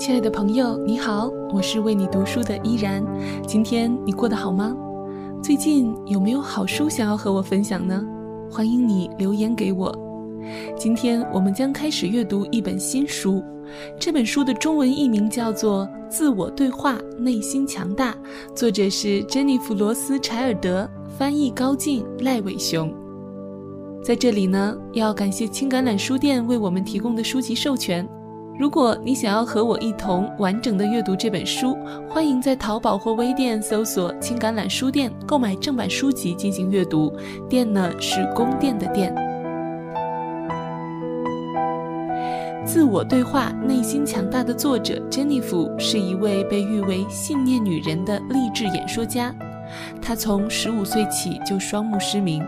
亲爱的朋友，你好，我是为你读书的依然。今天你过得好吗？最近有没有好书想要和我分享呢？欢迎你留言给我。今天我们将开始阅读一本新书，这本书的中文译名叫做《自我对话，内心强大》，作者是珍妮弗·罗斯·柴尔德，翻译高静、赖伟雄。在这里呢，要感谢青橄榄书店为我们提供的书籍授权。如果你想要和我一同完整的阅读这本书，欢迎在淘宝或微店搜索“青橄榄书店”购买正版书籍进行阅读。店呢是宫殿的殿。自我对话，内心强大的作者珍妮弗是一位被誉为信念女人的励志演说家。她从十五岁起就双目失明，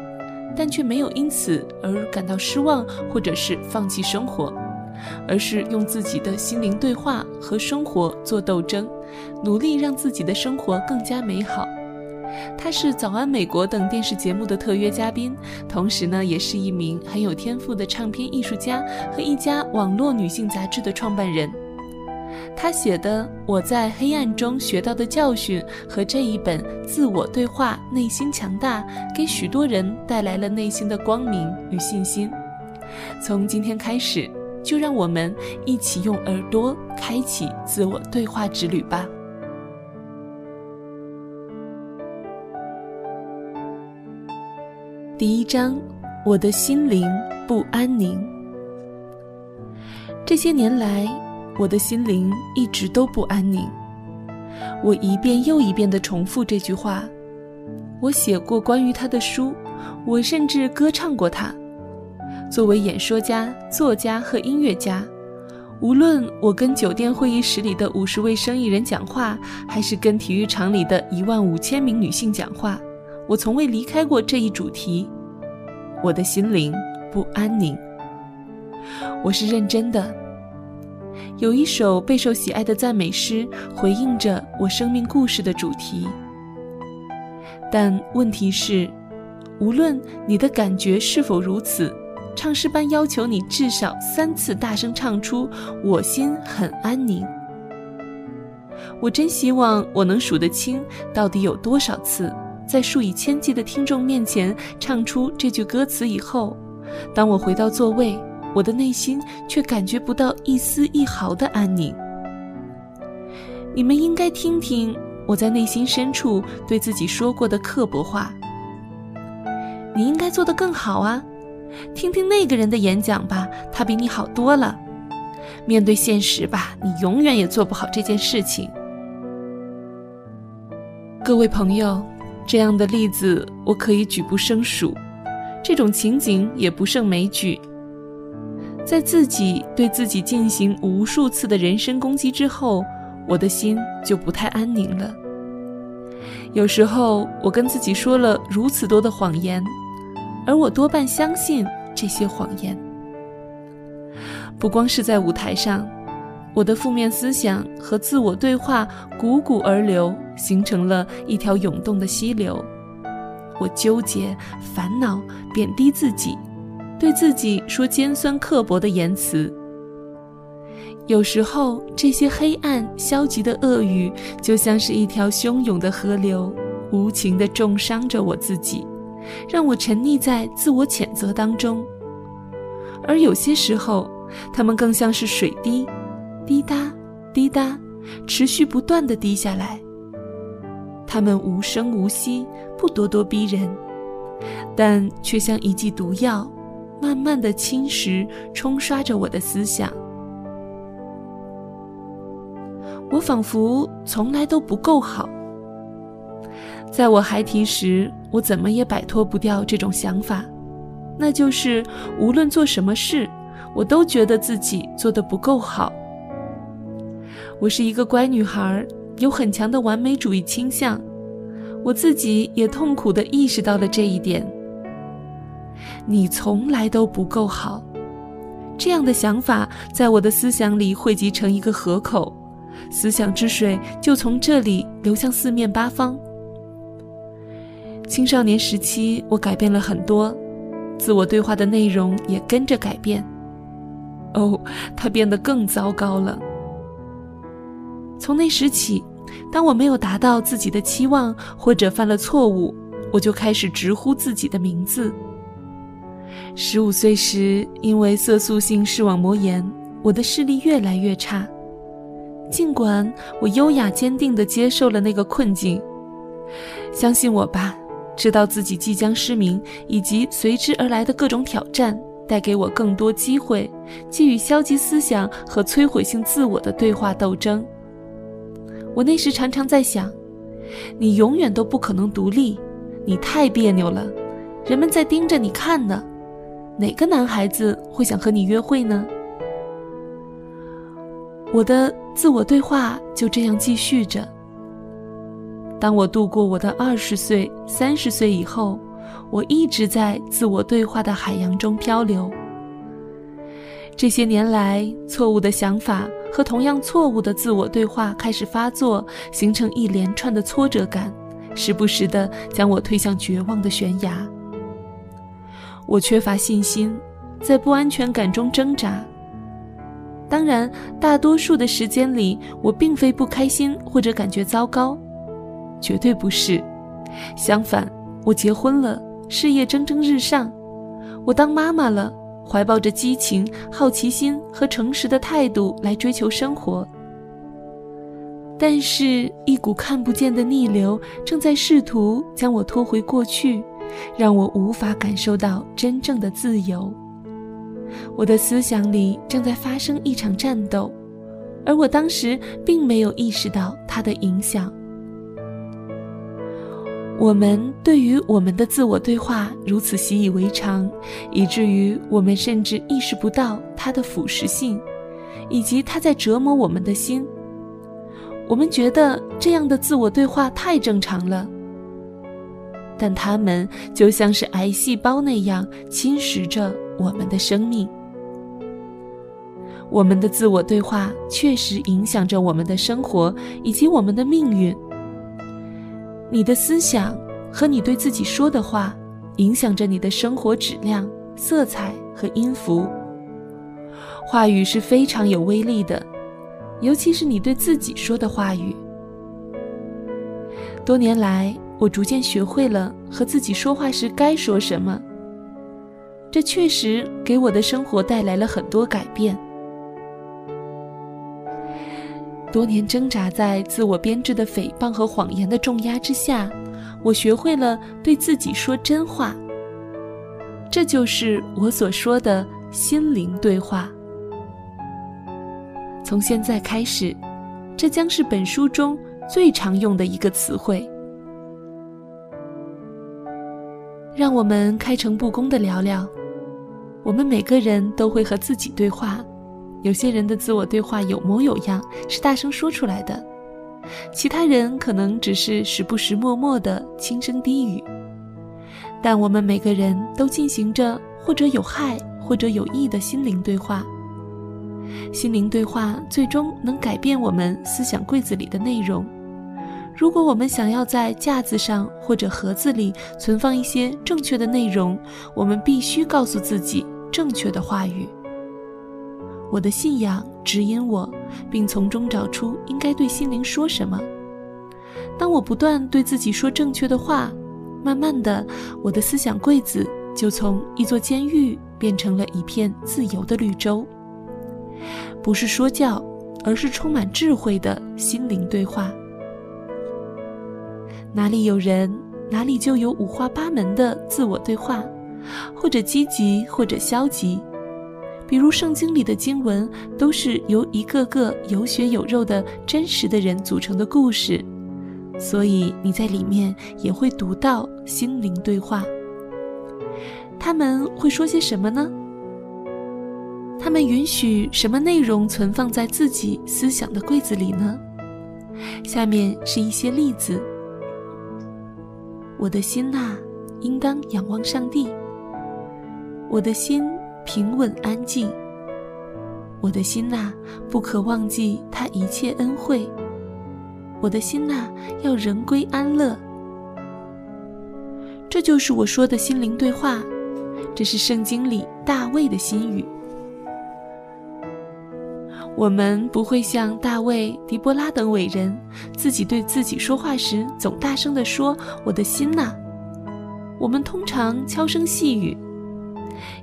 但却没有因此而感到失望，或者是放弃生活。而是用自己的心灵对话和生活做斗争，努力让自己的生活更加美好。他是《早安美国》等电视节目的特约嘉宾，同时呢，也是一名很有天赋的唱片艺术家和一家网络女性杂志的创办人。他写的《我在黑暗中学到的教训》和这一本《自我对话，内心强大》，给许多人带来了内心的光明与信心。从今天开始。就让我们一起用耳朵开启自我对话之旅吧。第一章，我的心灵不安宁。这些年来，我的心灵一直都不安宁。我一遍又一遍地重复这句话。我写过关于他的书，我甚至歌唱过他。作为演说家、作家和音乐家，无论我跟酒店会议室里的五十位生意人讲话，还是跟体育场里的一万五千名女性讲话，我从未离开过这一主题。我的心灵不安宁。我是认真的。有一首备受喜爱的赞美诗回应着我生命故事的主题，但问题是，无论你的感觉是否如此。唱诗班要求你至少三次大声唱出“我心很安宁”。我真希望我能数得清到底有多少次，在数以千计的听众面前唱出这句歌词以后，当我回到座位，我的内心却感觉不到一丝一毫的安宁。你们应该听听我在内心深处对自己说过的刻薄话。你应该做得更好啊！听听那个人的演讲吧，他比你好多了。面对现实吧，你永远也做不好这件事情。各位朋友，这样的例子我可以举不胜数，这种情景也不胜枚举。在自己对自己进行无数次的人身攻击之后，我的心就不太安宁了。有时候，我跟自己说了如此多的谎言。而我多半相信这些谎言。不光是在舞台上，我的负面思想和自我对话汩汩而流，形成了一条涌动的溪流。我纠结、烦恼、贬低自己，对自己说尖酸刻薄的言辞。有时候，这些黑暗、消极的恶语就像是一条汹涌的河流，无情地重伤着我自己。让我沉溺在自我谴责当中，而有些时候，它们更像是水滴，滴答滴答，持续不断的滴下来。它们无声无息，不咄咄逼人，但却像一剂毒药，慢慢的侵蚀、冲刷着我的思想。我仿佛从来都不够好。在我孩提时，我怎么也摆脱不掉这种想法，那就是无论做什么事，我都觉得自己做得不够好。我是一个乖女孩，有很强的完美主义倾向，我自己也痛苦地意识到了这一点。你从来都不够好，这样的想法在我的思想里汇集成一个河口，思想之水就从这里流向四面八方。青少年时期，我改变了很多，自我对话的内容也跟着改变。哦，他变得更糟糕了。从那时起，当我没有达到自己的期望或者犯了错误，我就开始直呼自己的名字。十五岁时，因为色素性视网膜炎，我的视力越来越差。尽管我优雅坚定地接受了那个困境，相信我吧，知道自己即将失明以及随之而来的各种挑战，带给我更多机会，给予消极思想和摧毁性自我的对话斗争。我那时常常在想，你永远都不可能独立，你太别扭了，人们在盯着你看呢。哪个男孩子会想和你约会呢？我的自我对话就这样继续着。当我度过我的二十岁、三十岁以后，我一直在自我对话的海洋中漂流。这些年来，错误的想法和同样错误的自我对话开始发作，形成一连串的挫折感，时不时地将我推向绝望的悬崖。我缺乏信心，在不安全感中挣扎。当然，大多数的时间里，我并非不开心或者感觉糟糕，绝对不是。相反，我结婚了，事业蒸蒸日上；我当妈妈了，怀抱着激情、好奇心和诚实的态度来追求生活。但是，一股看不见的逆流正在试图将我拖回过去。让我无法感受到真正的自由。我的思想里正在发生一场战斗，而我当时并没有意识到它的影响。我们对于我们的自我对话如此习以为常，以至于我们甚至意识不到它的腐蚀性，以及它在折磨我们的心。我们觉得这样的自我对话太正常了。但它们就像是癌细胞那样侵蚀着我们的生命。我们的自我对话确实影响着我们的生活以及我们的命运。你的思想和你对自己说的话，影响着你的生活质量、色彩和音符。话语是非常有威力的，尤其是你对自己说的话语。多年来。我逐渐学会了和自己说话时该说什么，这确实给我的生活带来了很多改变。多年挣扎在自我编织的诽谤和谎言的重压之下，我学会了对自己说真话。这就是我所说的心灵对话。从现在开始，这将是本书中最常用的一个词汇。让我们开诚布公的聊聊。我们每个人都会和自己对话，有些人的自我对话有模有样，是大声说出来的；其他人可能只是时不时默默的轻声低语。但我们每个人都进行着或者有害或者有益的心灵对话。心灵对话最终能改变我们思想柜子里的内容。如果我们想要在架子上或者盒子里存放一些正确的内容，我们必须告诉自己正确的话语。我的信仰指引我，并从中找出应该对心灵说什么。当我不断对自己说正确的话，慢慢的，我的思想柜子就从一座监狱变成了一片自由的绿洲。不是说教，而是充满智慧的心灵对话。哪里有人，哪里就有五花八门的自我对话，或者积极，或者消极。比如圣经里的经文，都是由一个个有血有肉的真实的人组成的故事，所以你在里面也会读到心灵对话。他们会说些什么呢？他们允许什么内容存放在自己思想的柜子里呢？下面是一些例子。我的心呐，应当仰望上帝。我的心平稳安静。我的心呐，不可忘记他一切恩惠。我的心呐，要人归安乐。这就是我说的心灵对话，这是圣经里大卫的心语。我们不会像大卫、狄波拉等伟人，自己对自己说话时总大声地说：“我的心呐。”我们通常悄声细语。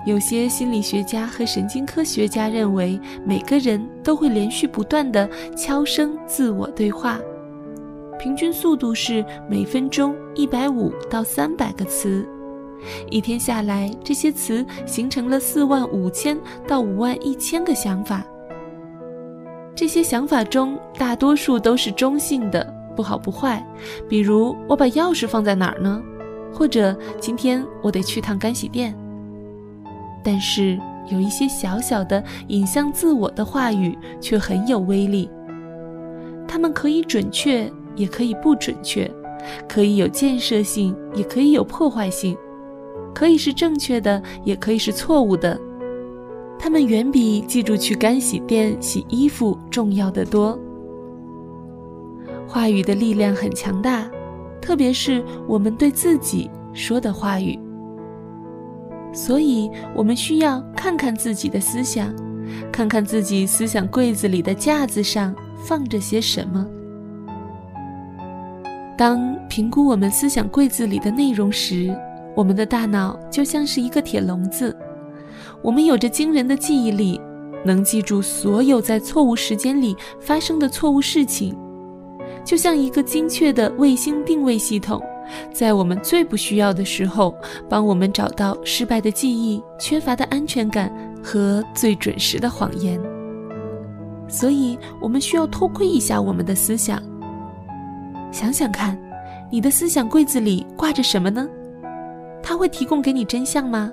有些心理学家和神经科学家认为，每个人都会连续不断的悄声自我对话，平均速度是每分钟一百五到三百个词。一天下来，这些词形成了四万五千到五万一千个想法。这些想法中，大多数都是中性的，不好不坏。比如，我把钥匙放在哪儿呢？或者，今天我得去趟干洗店。但是，有一些小小的引向自我的话语却很有威力。它们可以准确，也可以不准确；可以有建设性，也可以有破坏性；可以是正确的，也可以是错误的。他们远比记住去干洗店洗衣服重要的多。话语的力量很强大，特别是我们对自己说的话语。所以，我们需要看看自己的思想，看看自己思想柜子里的架子上放着些什么。当评估我们思想柜子里的内容时，我们的大脑就像是一个铁笼子。我们有着惊人的记忆力，能记住所有在错误时间里发生的错误事情，就像一个精确的卫星定位系统，在我们最不需要的时候，帮我们找到失败的记忆、缺乏的安全感和最准时的谎言。所以，我们需要偷窥一下我们的思想。想想看，你的思想柜子里挂着什么呢？它会提供给你真相吗？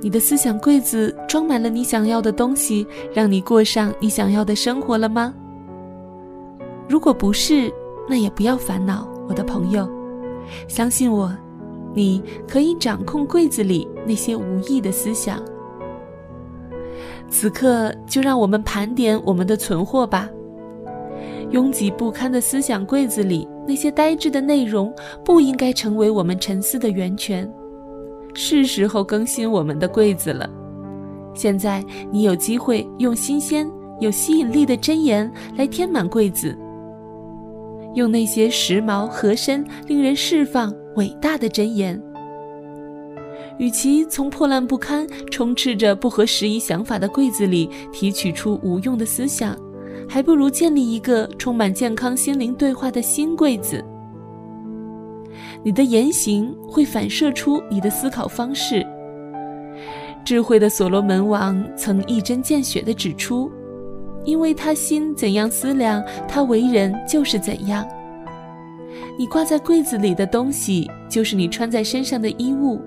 你的思想柜子装满了你想要的东西，让你过上你想要的生活了吗？如果不是，那也不要烦恼，我的朋友。相信我，你可以掌控柜子里那些无意的思想。此刻，就让我们盘点我们的存货吧。拥挤不堪的思想柜子里，那些呆滞的内容不应该成为我们沉思的源泉。是时候更新我们的柜子了。现在你有机会用新鲜、有吸引力的箴言来填满柜子，用那些时髦、合身、令人释放、伟大的箴言。与其从破烂不堪、充斥着不合时宜想法的柜子里提取出无用的思想，还不如建立一个充满健康心灵对话的新柜子。你的言行会反射出你的思考方式。智慧的所罗门王曾一针见血地指出：“因为他心怎样思量，他为人就是怎样。”你挂在柜子里的东西，就是你穿在身上的衣物。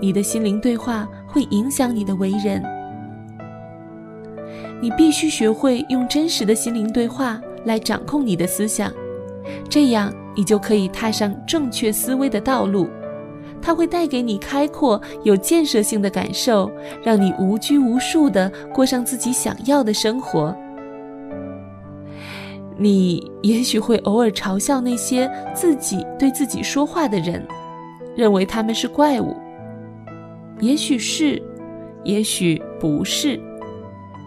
你的心灵对话会影响你的为人。你必须学会用真实的心灵对话来掌控你的思想，这样。你就可以踏上正确思维的道路，它会带给你开阔、有建设性的感受，让你无拘无束地过上自己想要的生活。你也许会偶尔嘲笑那些自己对自己说话的人，认为他们是怪物。也许是，也许不是，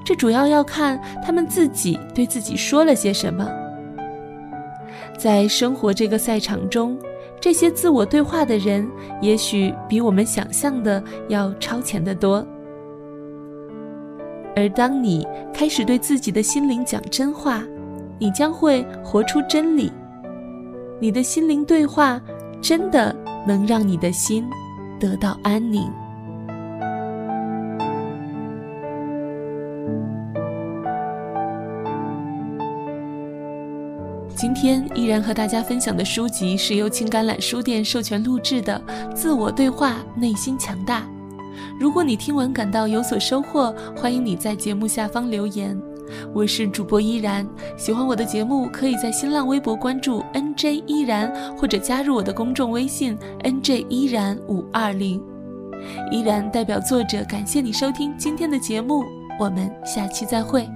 这主要要看他们自己对自己说了些什么。在生活这个赛场中，这些自我对话的人，也许比我们想象的要超前得多。而当你开始对自己的心灵讲真话，你将会活出真理。你的心灵对话，真的能让你的心得到安宁。依然和大家分享的书籍是由青橄榄书店授权录制的《自我对话，内心强大》。如果你听完感到有所收获，欢迎你在节目下方留言。我是主播依然，喜欢我的节目，可以在新浪微博关注 NJ 依然，或者加入我的公众微信 NJ 依然五二零。依然代表作者感谢你收听今天的节目，我们下期再会。